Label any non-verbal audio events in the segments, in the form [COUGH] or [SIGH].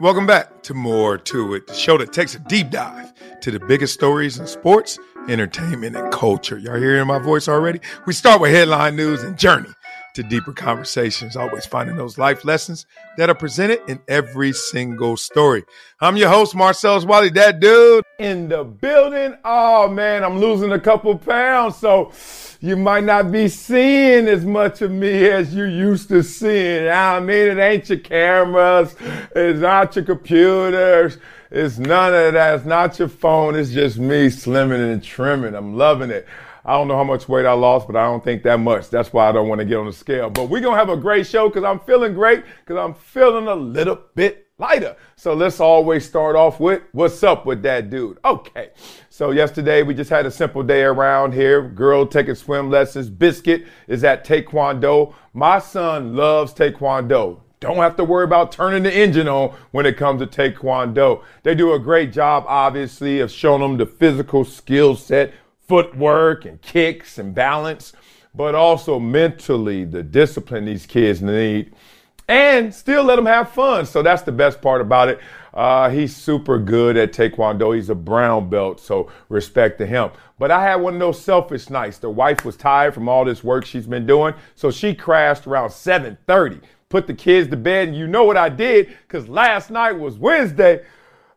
Welcome back to More to It, the show that takes a deep dive to the biggest stories in sports, entertainment, and culture. Y'all hearing my voice already? We start with headline news and journey to deeper conversations, always finding those life lessons that are presented in every single story. I'm your host, Marcellus Wiley, that dude in the building. Oh man, I'm losing a couple pounds, so you might not be seeing as much of me as you used to seeing. I mean, it ain't your cameras, it's not your computers, it's none of that. It's not your phone. It's just me slimming and trimming. I'm loving it. I don't know how much weight I lost, but I don't think that much. That's why I don't want to get on the scale. But we're going to have a great show because I'm feeling great because I'm feeling a little bit lighter. So let's always start off with what's up with that dude. Okay. So yesterday we just had a simple day around here. Girl taking swim lessons. Biscuit is at Taekwondo. My son loves Taekwondo. Don't have to worry about turning the engine on when it comes to Taekwondo. They do a great job, obviously, of showing them the physical skill set, footwork and kicks and balance, but also mentally the discipline these kids need and still let them have fun. So that's the best part about it. Uh, he's super good at Taekwondo. He's a brown belt, so respect to him. But I had one of those selfish nights. The wife was tired from all this work she's been doing, so she crashed around 7:30. Put the kids to bed, and you know what I did? Because last night was Wednesday.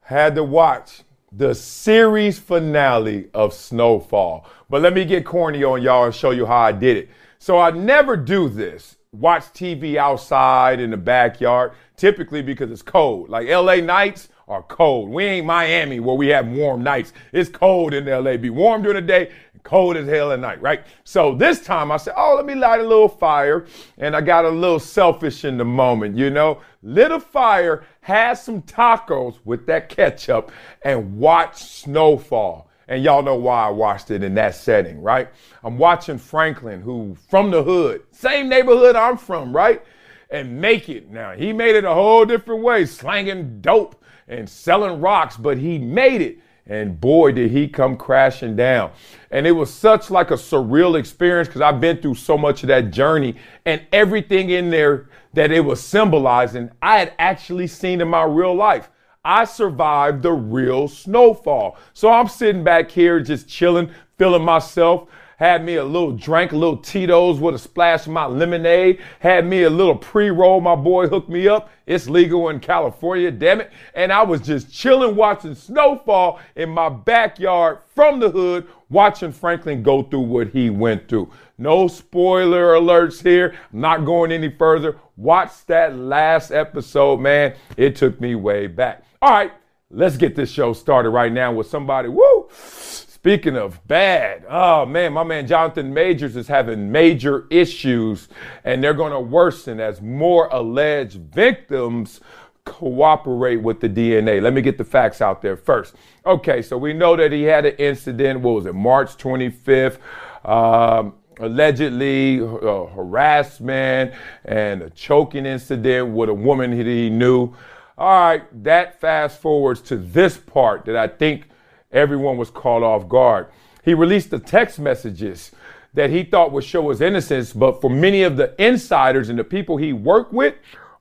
Had to watch the series finale of Snowfall. But let me get corny on y'all and show you how I did it. So I never do this. Watch TV outside in the backyard, typically because it's cold. Like LA nights are cold. We ain't Miami where we have warm nights. It's cold in LA. Be warm during the day, cold as hell at night, right? So this time I said, oh, let me light a little fire. And I got a little selfish in the moment, you know? Lit a fire, had some tacos with that ketchup, and watched snowfall. And y'all know why I watched it in that setting, right? I'm watching Franklin, who from the hood, same neighborhood I'm from, right? And make it. Now, he made it a whole different way, slanging dope and selling rocks, but he made it. And boy, did he come crashing down. And it was such like a surreal experience because I've been through so much of that journey and everything in there that it was symbolizing, I had actually seen in my real life. I survived the real snowfall. So I'm sitting back here just chilling, feeling myself. Had me a little drink, a little Tito's with a splash of my lemonade. Had me a little pre roll. My boy hooked me up. It's legal in California, damn it. And I was just chilling, watching snowfall in my backyard from the hood, watching Franklin go through what he went through. No spoiler alerts here. I'm not going any further. Watch that last episode, man. It took me way back. All right, let's get this show started right now with somebody. Woo! Speaking of bad, oh man, my man Jonathan Majors is having major issues, and they're going to worsen as more alleged victims cooperate with the DNA. Let me get the facts out there first. Okay, so we know that he had an incident. What was it, March 25th? Um, allegedly uh, harassment and a choking incident with a woman that he knew. All right, that fast forwards to this part that I think everyone was caught off guard. he released the text messages that he thought would show his innocence, but for many of the insiders and the people he worked with,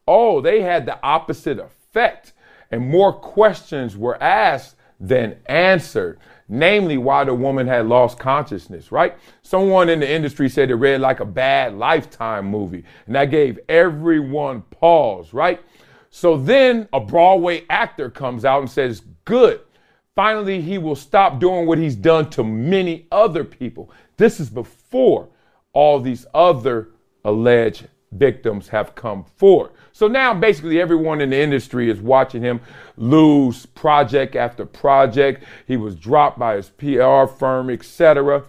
oh, they had the opposite effect. And more questions were asked than answered namely why the woman had lost consciousness, right? Someone in the industry said it read like a bad lifetime movie, and that gave everyone pause, right? So then a Broadway actor comes out and says, Good. Finally, he will stop doing what he's done to many other people. This is before all these other alleged victims have come forward. So now basically everyone in the industry is watching him lose project after project. He was dropped by his PR firm, etc.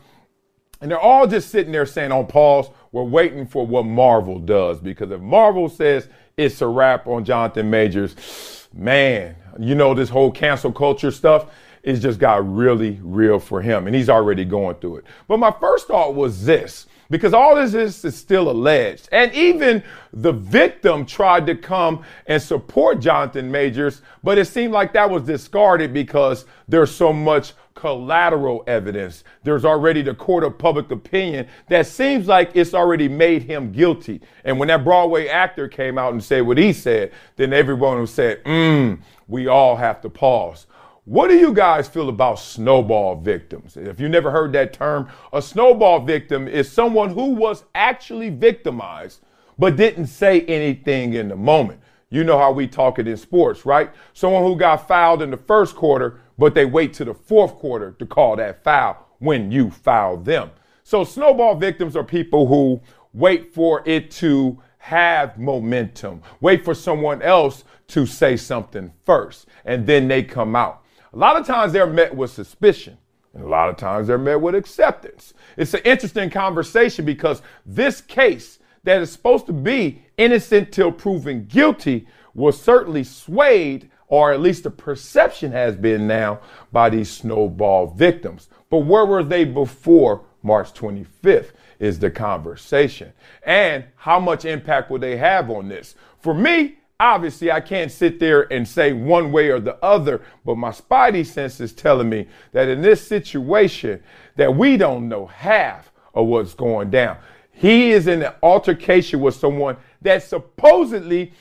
And they're all just sitting there saying on pause, we're waiting for what Marvel does. Because if Marvel says it's a wrap on Jonathan Majors, man, you know, this whole cancel culture stuff, it's just got really real for him. And he's already going through it. But my first thought was this because all of this is, is still alleged. And even the victim tried to come and support Jonathan Majors, but it seemed like that was discarded because there's so much collateral evidence. There's already the court of public opinion that seems like it's already made him guilty. And when that Broadway actor came out and said what he said, then everyone said, mm, we all have to pause. What do you guys feel about snowball victims? If you never heard that term, a snowball victim is someone who was actually victimized but didn't say anything in the moment. You know how we talk it in sports, right? Someone who got fouled in the first quarter, but they wait to the fourth quarter to call that foul when you foul them. So snowball victims are people who wait for it to have momentum, wait for someone else to say something first, and then they come out. A lot of times they're met with suspicion. And a lot of times they're met with acceptance. It's an interesting conversation because this case that is supposed to be innocent till proven guilty was certainly swayed, or at least the perception has been now, by these snowball victims. But where were they before March 25th is the conversation. And how much impact will they have on this? For me, obviously I can't sit there and say one way or the other, but my spidey sense is telling me that in this situation that we don't know half of what's going down. He is in an altercation with someone that supposedly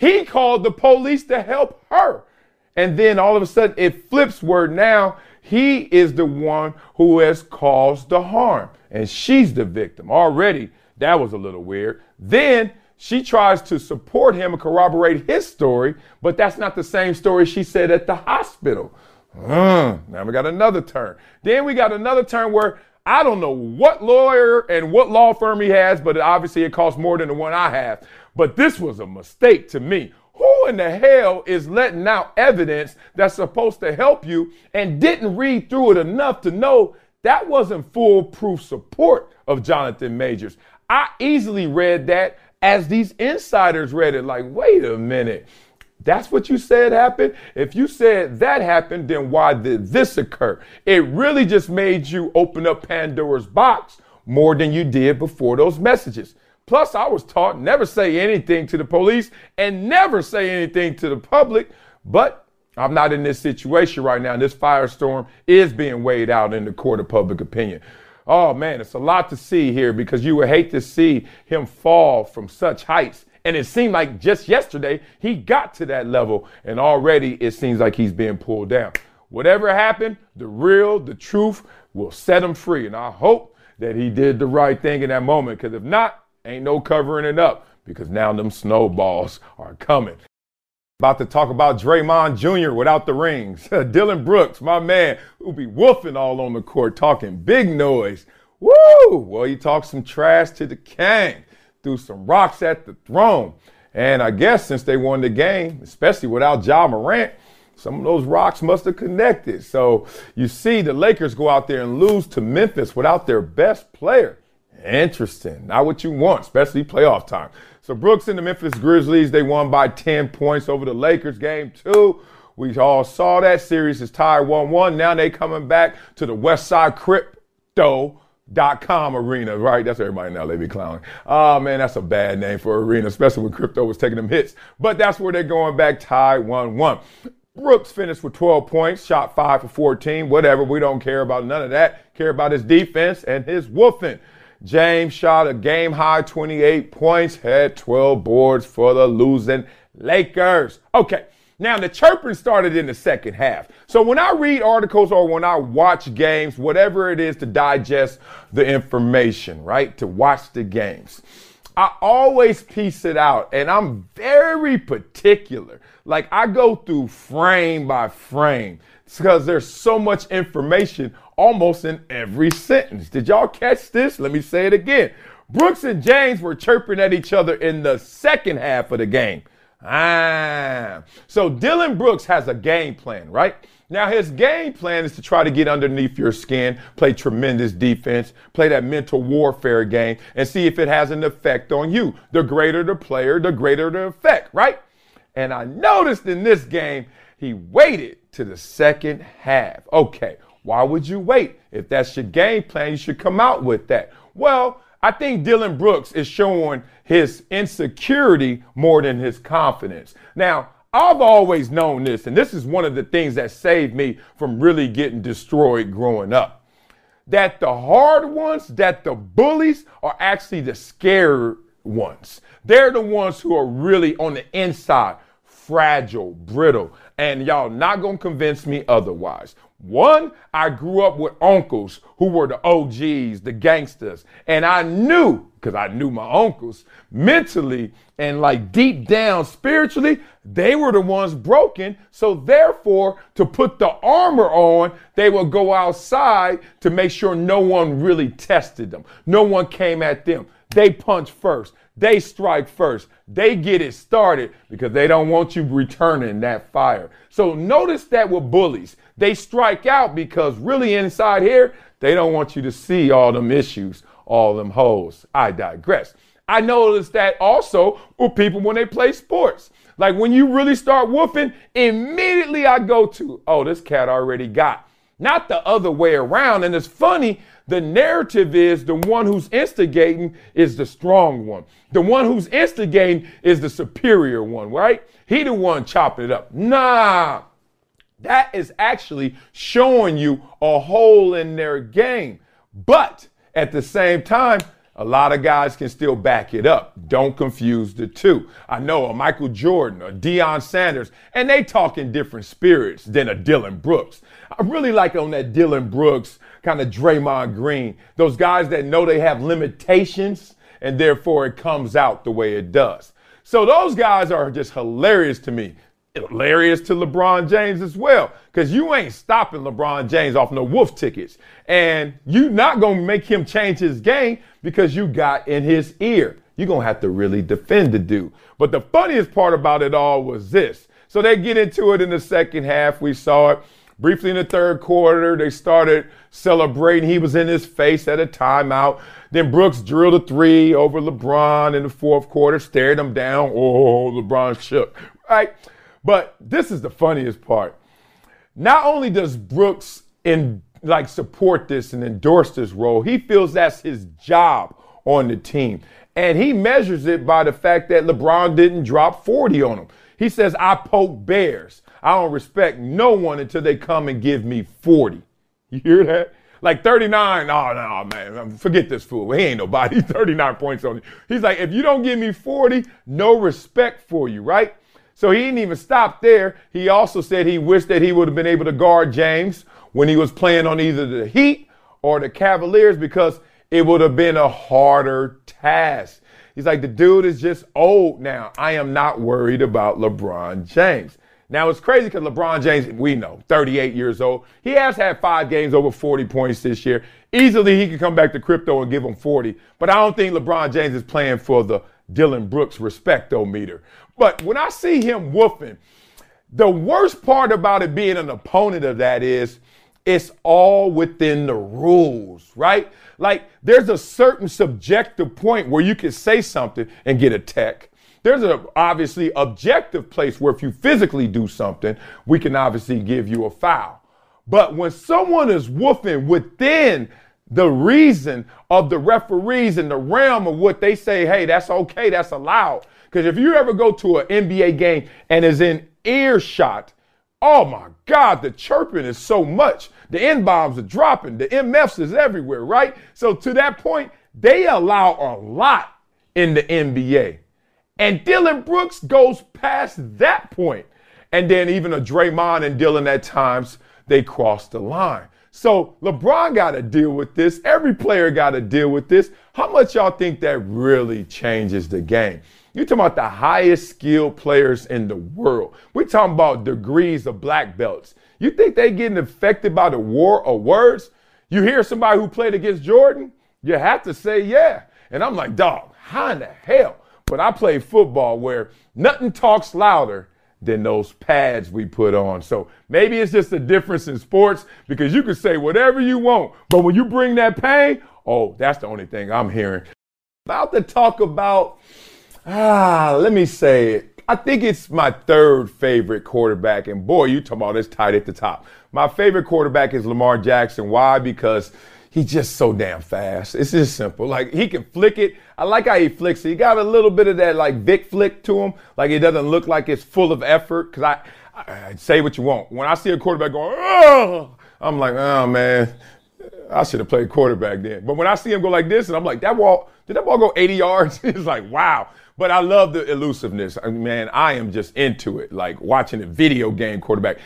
he called the police to help her. And then all of a sudden it flips where now he is the one who has caused the harm and she's the victim. Already that was a little weird. Then she tries to support him and corroborate his story, but that's not the same story she said at the hospital. Uh, now we got another turn. Then we got another turn where I don't know what lawyer and what law firm he has, but obviously it costs more than the one I have. But this was a mistake to me. Who in the hell is letting out evidence that's supposed to help you and didn't read through it enough to know that wasn't foolproof support of Jonathan Majors? I easily read that as these insiders read it, like, wait a minute. That's what you said happened? If you said that happened, then why did this occur? It really just made you open up Pandora's box more than you did before those messages. Plus, I was taught never say anything to the police and never say anything to the public. But I'm not in this situation right now. This firestorm is being weighed out in the court of public opinion. Oh man, it's a lot to see here because you would hate to see him fall from such heights. And it seemed like just yesterday he got to that level, and already it seems like he's being pulled down. Whatever happened, the real, the truth will set him free. And I hope that he did the right thing in that moment, because if not, ain't no covering it up because now them snowballs are coming. About to talk about Draymond Jr. without the rings. [LAUGHS] Dillon Brooks, my man, who be woofing all on the court, talking big noise. Woo! Well, he talked some trash to the king, threw some rocks at the throne. And I guess since they won the game, especially without Ja Morant, some of those rocks must have connected. So you see the Lakers go out there and lose to Memphis without their best player. Interesting. Not what you want, especially playoff time. So Brooks and the Memphis Grizzlies, they won by 10 points over the Lakers game two. We all saw that series is tied 1-1. Now they coming back to the Westside Crypto dot com arena, right? That's everybody now. They be clowning. Oh man, that's a bad name for arena, especially when crypto was taking them hits. But that's where they're going back, tied 1-1. Brooks finished with 12 points, shot 5 for 14, whatever. We don't care about none of that care about his defense and his woofing. James shot a game high 28 points, had 12 boards for the losing Lakers. Okay, now the chirping started in the second half. So when I read articles or when I watch games, whatever it is to digest the information, right? To watch the games. I always piece it out and I'm very particular. Like I go through frame by frame because there's so much information almost in every sentence. Did y'all catch this? Let me say it again. Brooks and James were chirping at each other in the second half of the game. Ah. So Dillon Brooks has a game plan, right? Now, his game plan is to try to get underneath your skin, play tremendous defense, play that mental warfare game, and see if it has an effect on you. The greater the player, the greater the effect, right? And I noticed in this game, he waited to the second half. Okay, why would you wait? If that's your game plan, you should come out with that. Well, I think Dillon Brooks is showing his insecurity more than his confidence. Now, I've always known this, and this is one of the things that saved me from really getting destroyed growing up. That the hard ones, that the bullies are actually the scared ones. They're the ones who are really on the inside, fragile, brittle, and y'all not gonna convince me otherwise. One, I grew up with uncles who were the OGs, the gangsters, and I knew, because I knew my uncles, mentally and like deep down spiritually, they were the ones broken. So therefore, to put the armor on, they would go outside to make sure no one really tested them. No one came at them. They punch first. They strike first. They get it started because they don't want you returning that fire. So notice that with bullies. They strike out because really inside here, they don't want you to see all them issues, all them holes. I digress. I noticed that also with people when they play sports. Like when you really start woofing, immediately I go to, oh, this cat already got. Not the other way around. And it's funny, the narrative is the one who's instigating is the strong one. The one who's instigating is the superior one, right? He the one chopping it up. Nah, that is actually showing you a hole in their game. But at the same time, a lot of guys can still back it up. Don't confuse the two. I know a Michael Jordan, a Deion Sanders, and they talk in different spirits than a Dillon Brooks. I really like on that Dillon Brooks kind of Draymond Green. Those guys that know they have limitations and therefore it comes out the way it does. So those guys are just hilarious to me hilarious to LeBron James as well. Because you ain't stopping LeBron James off no wolf tickets. And you not going to make him change his game because you got in his ear. You're going to have to really defend the dude. But the funniest part about it all was this. So they get into it in the second half. We saw it briefly in the third quarter. They started celebrating. He was in his face at a timeout. Then Brooks drilled a three over LeBron in the fourth quarter, stared him down. Oh, LeBron shook. Right? But this is the funniest part. Not only does Brooks in like support this and endorse this role, he feels that's his job on the team. And he measures it by the fact that LeBron didn't drop 40 on him. He says, I poke bears. I don't respect no one until they come and give me 40. You hear that? Like 39, oh no, man, forget this fool. He ain't nobody. [LAUGHS] 39 points on you. He's like, if you don't give me 40, no respect for you, right? So he didn't even stop there. He also said he wished that he would have been able to guard James when he was playing on either the Heat or the Cavaliers because it would have been a harder task. He's like, the dude is just old now. I am not worried about LeBron James. Now it's crazy because LeBron James, we know, 38 years old. He has had five games over 40 points this year. Easily he could come back to crypto and give him 40. But I don't think LeBron James is playing for the Dillon Brooks respectometer. But when I see him woofing, the worst part about it being an opponent of that is it's all within the rules, right? Like there's a certain subjective point where you can say something and get a tech. There's a obviously objective place where if you physically do something, we can obviously give you a foul. But when someone is woofing within the reason of the referees and the realm of what they say, hey, that's okay, that's allowed. Because if you ever go to an NBA game and is in earshot, oh my God, the chirping is so much The N bombs are dropping. The MFs is everywhere, right? So to that point, they allow a lot in the NBA. And Dillon Brooks goes past that point. And then even a Draymond and Dillon at times, they cross the line. So LeBron got to deal with this. Every player got to deal with this. How much y'all think that really changes the game? You're talking about the highest skilled players in the world. We're talking about degrees of black belts. You think they getting affected by the war of words? You hear somebody who played against Jordan? You have to say yeah. And I'm like, dog, how in the hell? But I play football where nothing talks louder than those pads we put on. So maybe it's just a difference in sports because you can say whatever you want, but when you bring that pain, oh, that's the only thing I'm hearing. About to talk about, ah, let me say it. I think it's my third favorite quarterback, and boy, you talking about this tight at the top. My favorite quarterback is Lamar Jackson. Why? Because he's just so damn fast. It's just simple. Like he can flick it. I like how he flicks it. He got a little bit of that like Vic flick to him. Like it doesn't look like it's full of effort. Cause I, I say what you want. When I see a quarterback going, oh, I'm like, oh man, I should have played quarterback then. But when I see him go like this, and I'm like, that ball, did that ball go 80 yards? [LAUGHS] it's like, wow. But I love the elusiveness. I mean, man, I am just into it. Like watching a video game quarterback.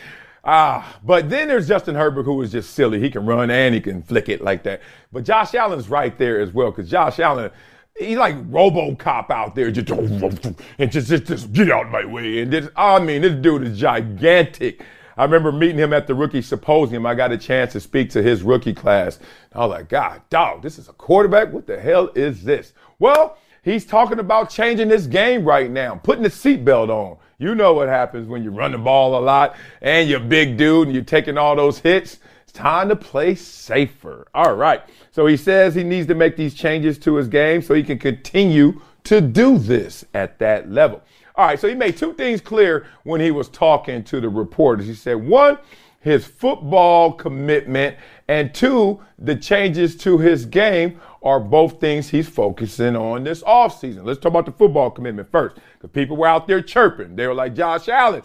Ah, but then there's Justin Herbert, who is just silly. He can run and he can flick it like that. But Josh Allen's right there as well, because Josh Allen, he's like RoboCop out there, just and just, just just get out of my way. And this, I mean, this dude is gigantic. I remember meeting him at the rookie symposium. I got a chance to speak to his rookie class. I was like, God, dog, this is a quarterback. What the hell is this? Well, he's talking about changing this game right now, putting the seatbelt on. You know what happens when you run the ball a lot and you're big dude and you're taking all those hits. It's time to play safer. All right. So he says he needs to make these changes to his game so he can continue to do this at that level. All right. So he made two things clear when he was talking to the reporters. He said, one, his football commitment, and two, the changes to his game are both things he's focusing on this offseason. Let's talk about the football commitment first. Because people were out there chirping. They were like, Josh Allen,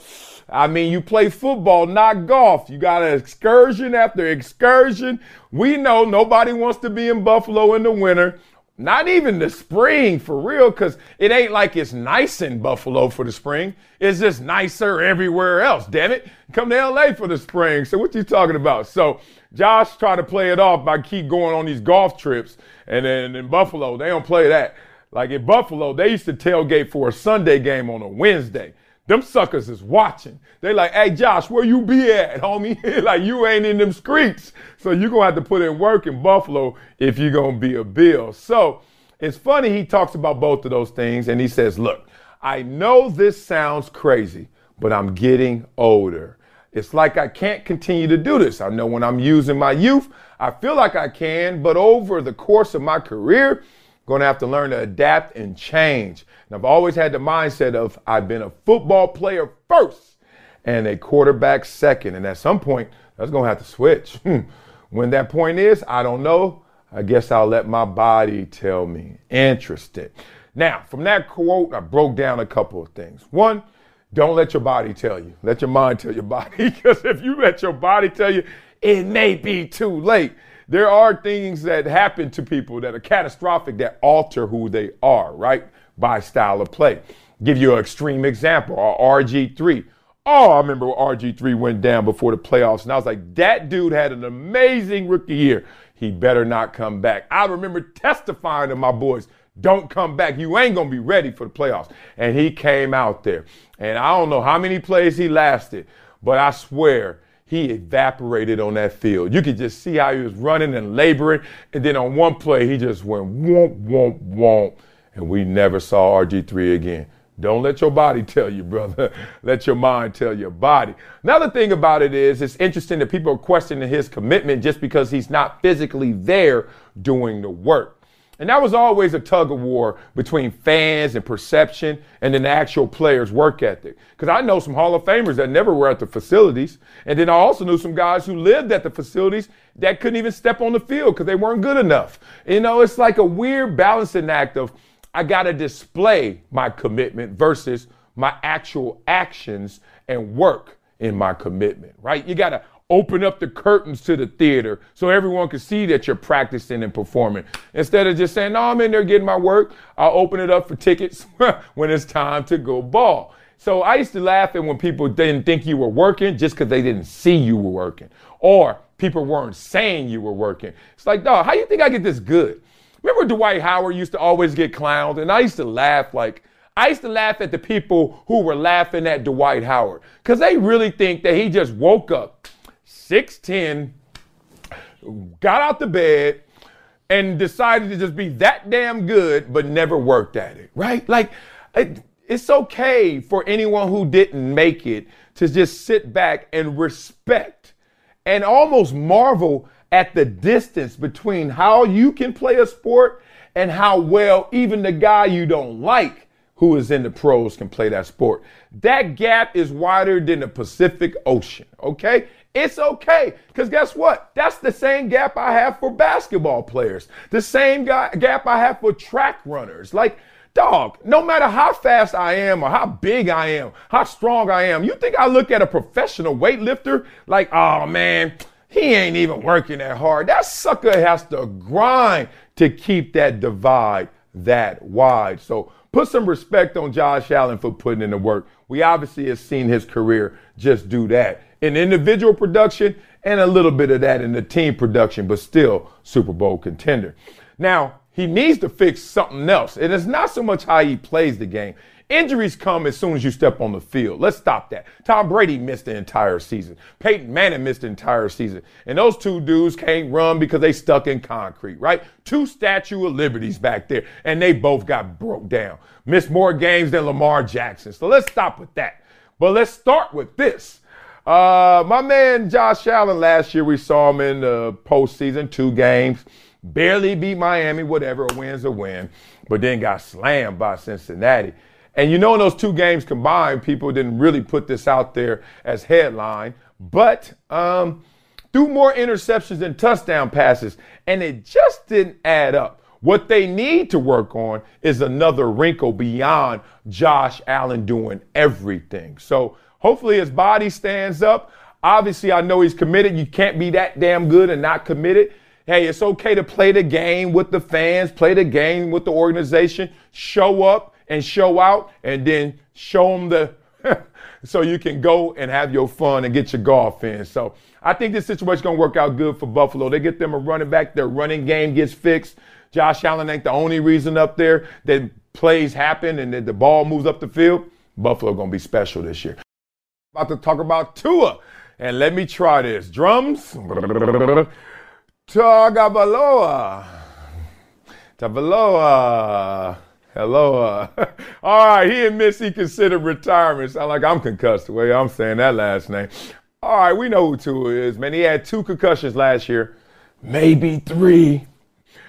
I mean, you play football, not golf. You got an excursion after excursion. We know nobody wants to be in Buffalo in the winter. Not even the spring for real, because it ain't like it's nice in Buffalo for the spring. It's just nicer everywhere else, damn it. Come to LA for the spring. So what you talking about? So Josh tried to play it off by keep going on these golf trips. And then in Buffalo, they don't play that. Like in Buffalo, they used to tailgate for a Sunday game on a Wednesday. Them suckers is watching. They like, hey Josh, where you be at, homie? [LAUGHS] like you ain't in them streets. So you're gonna have to put in work in Buffalo if you're gonna be a Bill. So it's funny he talks about both of those things and he says, look, I know this sounds crazy, but I'm getting older. It's like I can't continue to do this. I know when I'm using my youth, I feel like I can, but over the course of my career, I'm to have to learn to adapt and change. And I've always had the mindset of I've been a football player first and a quarterback second. And at some point, that's going to have to switch. [LAUGHS] When that point is, I don't know. I guess I'll let my body tell me. Interesting. Now, from that quote, I broke down a couple of things. One, don't let your body tell you. Let your mind tell your [LAUGHS] body. because if you let your body tell you, it may be too late there are things that happen to people that are catastrophic that alter who they are, right? By style of play. Give you an extreme example, uh, RG3. Oh, I remember RG3 went down before the playoffs, and I was like, that dude had an amazing rookie year. He better not come back. I remember testifying to my boys, don't come back. You ain't going to be ready for the playoffs. And he came out there. And I don't know how many plays he lasted, but I swear he evaporated on that field. You could just see how he was running and laboring. And then on one play, he just went womp, womp, womp. And we never saw RG3 again. Don't let your body tell you, brother. [LAUGHS] let your mind tell your body. Another thing about it is, it's interesting that people are questioning his commitment just because he's not physically there doing the work. And that was always a tug of war between fans and perception and then the actual players' work ethic. Because I know some Hall of Famers that never were at the facilities. And then I also knew some guys who lived at the facilities that couldn't even step on the field because they weren't good enough. You know, it's like a weird balancing act of I got to display my commitment versus my actual actions and work in my commitment, right? You got to open up the curtains to the theater so everyone can see that you're practicing and performing. Instead of just saying, no, I'm in there getting my work, I'll open it up for tickets [LAUGHS] when it's time to go ball. So I used to laugh at when people didn't think you were working just because they didn't see you were working. Or people weren't saying you were working. It's like, dog, how you think I get this good? Remember Dwight Howard used to always get clowned? And I used to laugh like, I used to laugh at the people who were laughing at Dwight Howard because they really think that he just woke up 6'10, got out the bed, and decided to just be that damn good, but never worked at it, right? Like, it's okay for anyone who didn't make it to just sit back and respect and almost marvel at the distance between how you can play a sport and how well even the guy you don't like who is in the pros can play that sport. That gap is wider than the Pacific Ocean, okay? It's okay. Because guess what? That's the same gap I have for basketball players, the same gap I have for track runners. Like, dog, no matter how fast I am or how big I am, how strong I am, you think I look at a professional weightlifter like, oh man, he ain't even working that hard. That sucker has to grind to keep that divide that wide. So put some respect on Josh Allen for putting in the work. We obviously have seen his career just do that in individual production and a little bit of that in the team production, but still Super Bowl contender. Now, he needs to fix something else. And it's not so much how he plays the game. Injuries come as soon as you step on the field. Let's stop that. Tom Brady missed the entire season. Peyton Manning missed the entire season. And those two dudes can't run because they stuck in concrete, right? Two Statue of Liberties back there, and they both got broke down. Missed more games than Lamar Jackson. So let's stop with that. But let's start with this. Uh, my man Josh Allen, last year we saw him in the postseason, two games, barely beat Miami, whatever, a win's a win, but then got slammed by Cincinnati. And you know, in those two games combined, people didn't really put this out there as headline, but um, threw more interceptions than touchdown passes, and it just didn't add up. What they need to work on is another wrinkle beyond Josh Allen doing everything. So hopefully his body stands up. Obviously, I know he's committed. You can't be that damn good and not committed. Hey, it's okay to play the game with the fans, play the game with the organization, show up and show out, and then show them the [LAUGHS] so you can go and have your fun and get your golf in. So I think this situation's gonna work out good for Buffalo. They get them a running back, their running game gets fixed. Josh Allen ain't the only reason up there that plays happen and that the ball moves up the field. Buffalo gonna be special this year. About to talk about Tua. And let me try this. Drums. Tagabaloa. Tavaloa. Hello. Uh, [LAUGHS] all right, he admits he considered retirement. Sound like I'm concussed the way I'm saying that last name. All right, we know who Tua is, man. He had two concussions last year, maybe three.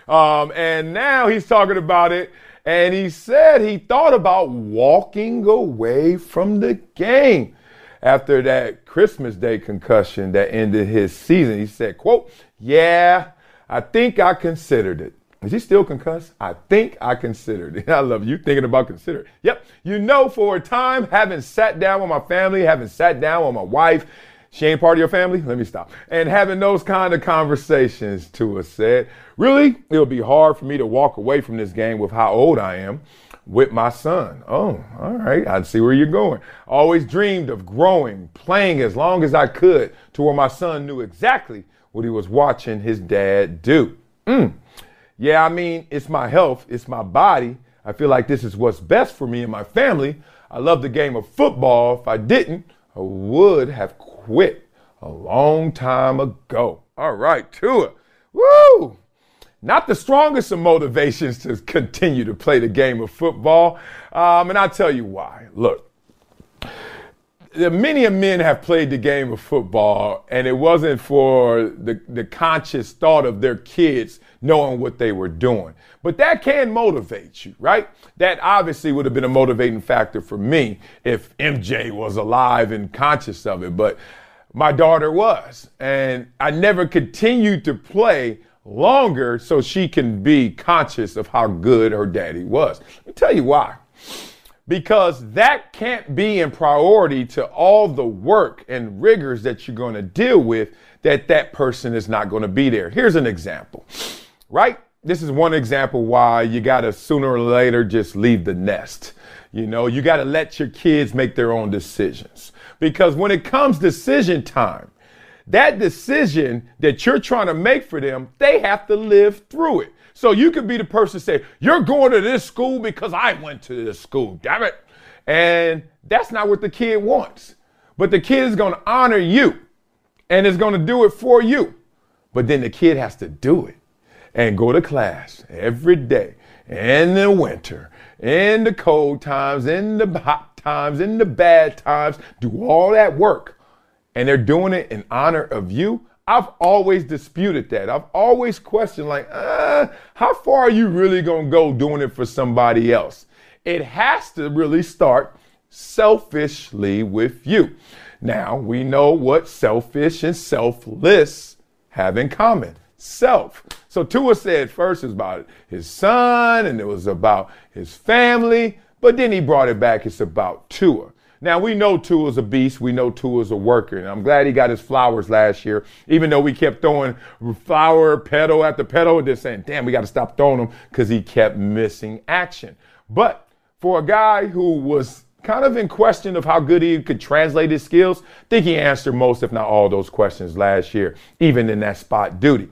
Um, and now he's talking about it, and he said he thought about walking away from the game after that Christmas Day concussion that ended his season. He said, quote, yeah, I think I considered it. Is he still concussed? I think I considered. [LAUGHS] I love you thinking about consider. Yep. You know, for a time, having sat down with my family, having sat down with my wife, she ain't part of your family? Let me stop. And having those kind of conversations, to Tua said, really, it'll be hard for me to walk away from this game with how old I am with my son. Oh, all right. I see where you're going. Always dreamed of growing, playing as long as I could to where my son knew exactly what he was watching his dad do. Mm. Yeah, I mean, it's my health, it's my body. I feel like this is what's best for me and my family. I love the game of football. If I didn't, I would have quit a long time ago. All right, Tua. Woo! not the strongest of motivations to continue to play the game of football. Um, and I'll tell you why. Look, many of men have played the game of football, and it wasn't for the, the conscious thought of their kids knowing what they were doing. But that can motivate you, right? That obviously would have been a motivating factor for me if MJ was alive and conscious of it. But my daughter was. And I never continued to play longer so she can be conscious of how good her daddy was. Let me tell you why. because that can't be in priority to all the work and rigors that you're going to deal with that that person is not going to be there. Here's an example, right? This is one example why you got to sooner or later just leave the nest. You know, you got to let your kids make their own decisions because when it comes decision time, that decision that you're trying to make for them, they have to live through it. So you could be the person say, You're going to this school because I went to this school, damn it. And that's not what the kid wants. But the kid is going to honor you and is going to do it for you. But then the kid has to do it and go to class every day in the winter, in the cold times, in the hot times, in the bad times, do all that work. And they're doing it in honor of you I've always disputed that. I've always questioned, like, uh, how far are you really going to go doing it for somebody else? It has to really start selfishly with you. Now, we know what selfish and selfless have in common self. So Tua said first it was about his son and it was about his family, but then he brought it back. It's about Tua. Now we know Tua's a beast. We know Tua's a worker, and I'm glad he got his flowers last year. Even though we kept throwing flower petal after petal, and just saying, "Damn, we got to stop throwing them," because he kept missing action. But for a guy who was kind of in question of how good he could translate his skills, think he answered most, if not all, those questions last year, even in that spot duty.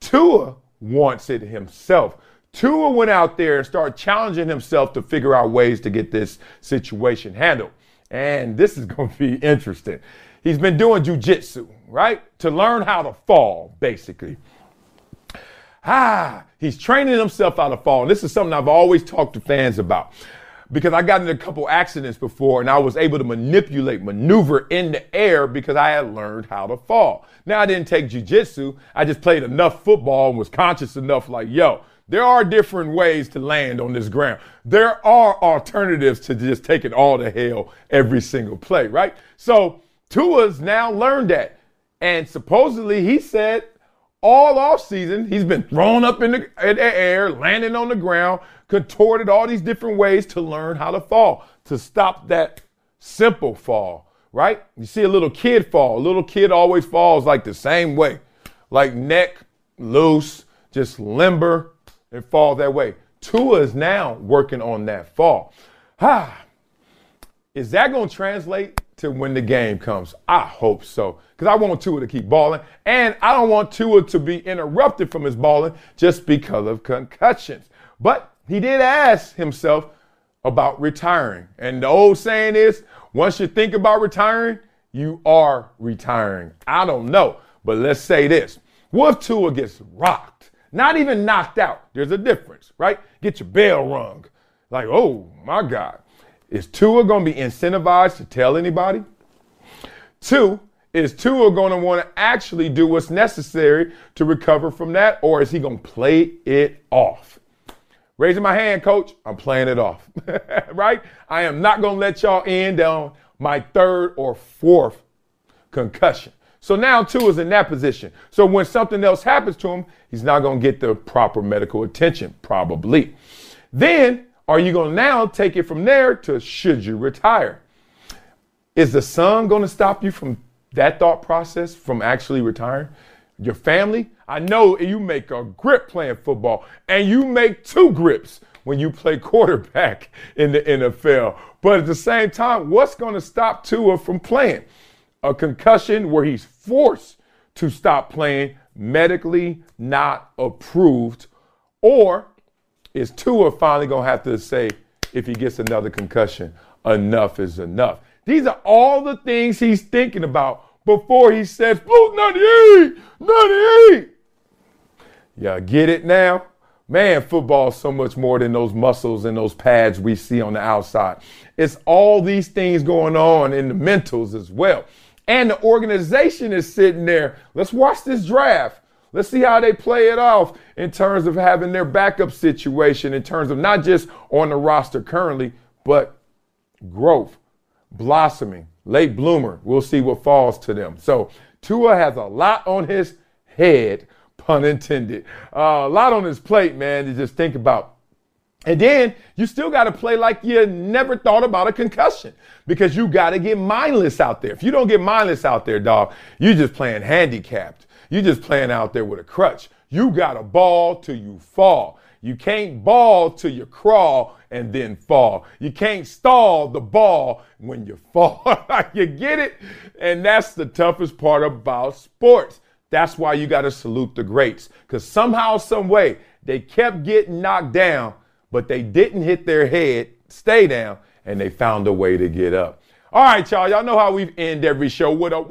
Tua wants it himself. Tua went out there and started challenging himself to figure out ways to get this situation handled. And this is [LAUGHS] going to be interesting. He's been doing jujitsu, right? To learn how to fall, basically. Ah, he's training himself how to fall. And this is something I've always talked to fans about because I got in a couple accidents before and I was able to manipulate, maneuver in the air because I had learned how to fall. Now I didn't take jujitsu. I just played enough football and was conscious enough like, yo, there are different ways to land on this ground. There are alternatives to just taking all the hell every single play, right? So Tua's now learned that. And supposedly he said all off season he's been thrown up in the, in the air, landing on the ground, contorted all these different ways to learn how to fall, to stop that simple fall, right? You see a little kid fall. A little kid always falls like the same way, like neck loose, just limber, and fall that way. Tua is now working on that fall. Ah, is that going to translate to when the game comes? I hope so. Because I want Tua to keep balling. And I don't want Tua to be interrupted from his balling just because of concussions. But he did ask himself about retiring. And the old saying is once you think about retiring, you are retiring. I don't know. But let's say this. What if Tua gets rocked? Not even knocked out. There's a difference, right? Get your bell rung. Like, oh my God. Is Tua going to be incentivized to tell anybody? Two, is Tua going to want to actually do what's necessary to recover from that, or is he going to play it off? Raising my hand, coach, I'm playing it off, [LAUGHS] right? I am not going to let y'all end on my third or fourth concussion. So now Tua is in that position. So when something else happens to him, he's not going to get the proper medical attention, probably. Then are you going to now take it from there to should you retire? Is the son going to stop you from that thought process from actually retiring? Your family? I know you make a grip playing football and you make two grips when you play [LAUGHS] quarterback in the NFL. But at the same time, what's going to stop Tua from playing? a concussion where he's forced to stop playing, medically not approved, or is Tua finally going to have to say, if he gets another concussion, enough is enough? These are all the things he's thinking about before he says, Blue 98, 98. Yeah, get it now? Man, football is so much more than those muscles and those pads we see on the outside. It's all these things going on in the mentals as well. And the organization is sitting there. Let's watch this draft. Let's see how they play it off in terms of having their backup situation, in terms of not just on the roster currently, but growth, blossoming, late bloomer. We'll see what falls to them. So Tua has a lot on his head, pun intended, uh, a lot on his plate, man, to just think about. And then you still got to play like you never thought about a concussion because you got to get mindless out there. If you don't get mindless out there, dog, you just playing handicapped. You just playing out there with a crutch. You got to ball till you fall. You can't ball till you crawl and then fall. You can't stall the ball when you [LAUGHS] fall. you get it? And that's the toughest part about sports. That's why you got to salute the greats because somehow, some way, they kept getting knocked down but they didn't hit their head, stay down, and they found a way to get up. All right, y'all. Y'all know how we end every show with a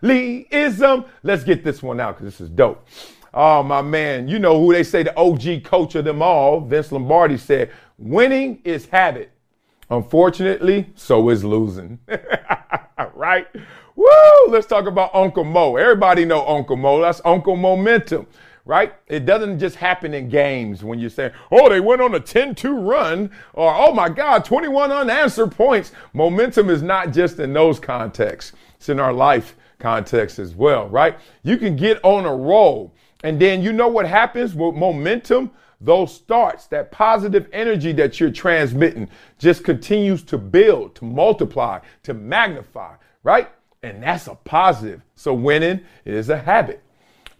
Wileyism. Let's get this one out because this is dope. Oh, my man. You know who they say the OG coach of them all, Vince Lombardi said, winning is habit. Unfortunately, so is losing. [LAUGHS] right? Woo! Let's talk about Uncle Mo. Everybody know Uncle Mo. That's Uncle Momentum right? It doesn't just happen in games when you say, oh, they went on a 10 2 run, or oh my God, 21 unanswered points. Momentum is not just in those contexts, it's in our life context as well, right? You can get on a roll, and then you know what happens with momentum? Those starts, that positive energy that you're transmitting just continues to build, to multiply, to magnify, right? And that's a positive. So winning is a habit.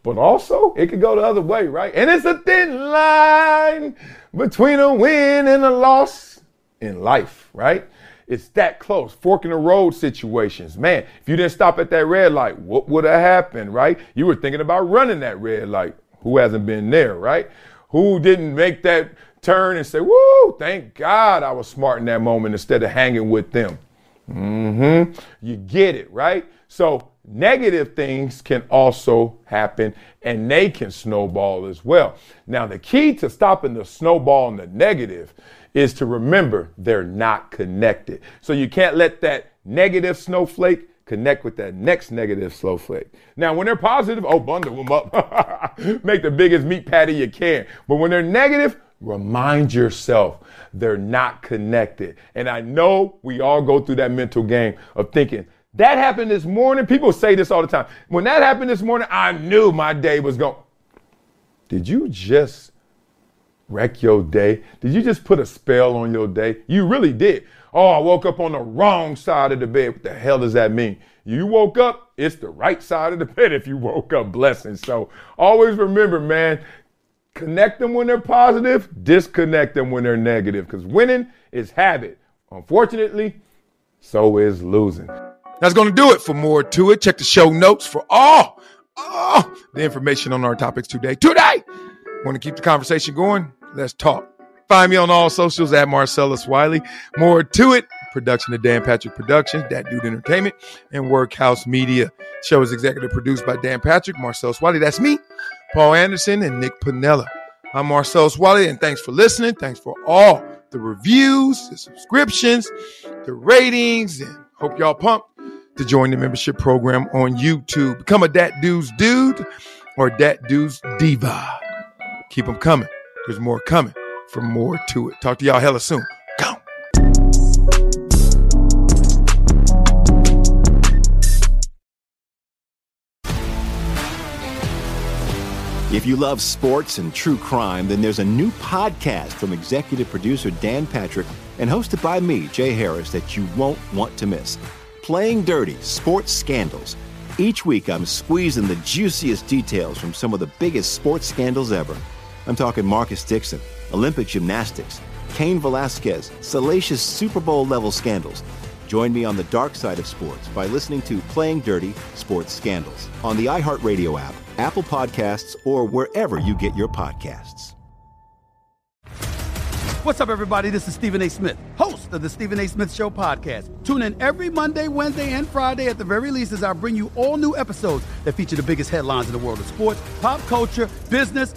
But also, it could go the other way, right? And it's a thin line between a win and a loss in life, right? It's that close. Fork in the road situations. Man, if you didn't stop at that red light, what would have happened, right? You were thinking about running that red light. Who hasn't been there, right? Who didn't make that turn and say, woo, thank God I was smart in that moment instead of hanging with them. Mm-hmm. You get it, right? So negative things can also happen and they can snowball as well. Now, the key to stopping the snowball and the negative is to remember they're not connected. So you can't let that negative snowflake connect with that next negative slow snowflake. Now, when they're positive, oh, bundle them up. [LAUGHS] Make the biggest meat patty you can. But when they're negative, remind yourself they're not connected. And I know we all go through that mental game of thinking, that happened this morning. People say this all the time. When that happened this morning, I knew my day was going. Did you just wreck your day? Did you just put a spell on your day? You really did. Oh, I woke up on the wrong side of the bed. What the hell does that mean? You woke up, it's the right side of the [LAUGHS] bed if you woke up blessing. So always remember, man, connect them when they're positive, disconnect them when they're negative, because winning is habit. Unfortunately, so is losing. That's going to do it. For more to it, check the show notes for all, all the information on our topics today. Today, want to keep the conversation going? Let's talk. Find me on all socials at Marcellus Wiley. More to it. Production of Dan Patrick Productions, Dat Dude Entertainment, and Workhouse Media. Show is executive produced by Dan Patrick, Marcellus Wiley. That's me, Paul Anderson, and Nick Panella. I'm Marcellus Wiley, and thanks for listening. Thanks for all the reviews, the subscriptions, the ratings, and hope y'all pumped to join the membership program on YouTube. Become a Dat Dudes Dude or Dat Dudes Diva. Keep them coming. There's more coming for more to it. Talk to y'all hella soon. Go. If you love sports and true crime, then there's a new podcast from executive producer Dan Patrick and hosted by me, Jay Harris, that you won't want to miss. Playing Dirty Sports Scandals. Each week, I'm squeezing the juiciest details from some of the biggest sports scandals ever. I'm talking Marcus Dixon, Olympic gymnastics, Cain Velasquez, salacious Super Bowl level scandals. Join me on the dark side of sports by listening to Playing Dirty Sports Scandals on the iHeartRadio app, Apple Podcasts, or wherever you get your podcasts. What's up, everybody? This is Stephen A. Smith, host of the Stephen A. Smith Show podcast. Tune in every Monday, Wednesday, and Friday at the very least as I bring you all new episodes that feature the biggest headlines in the world of sports, pop culture, business,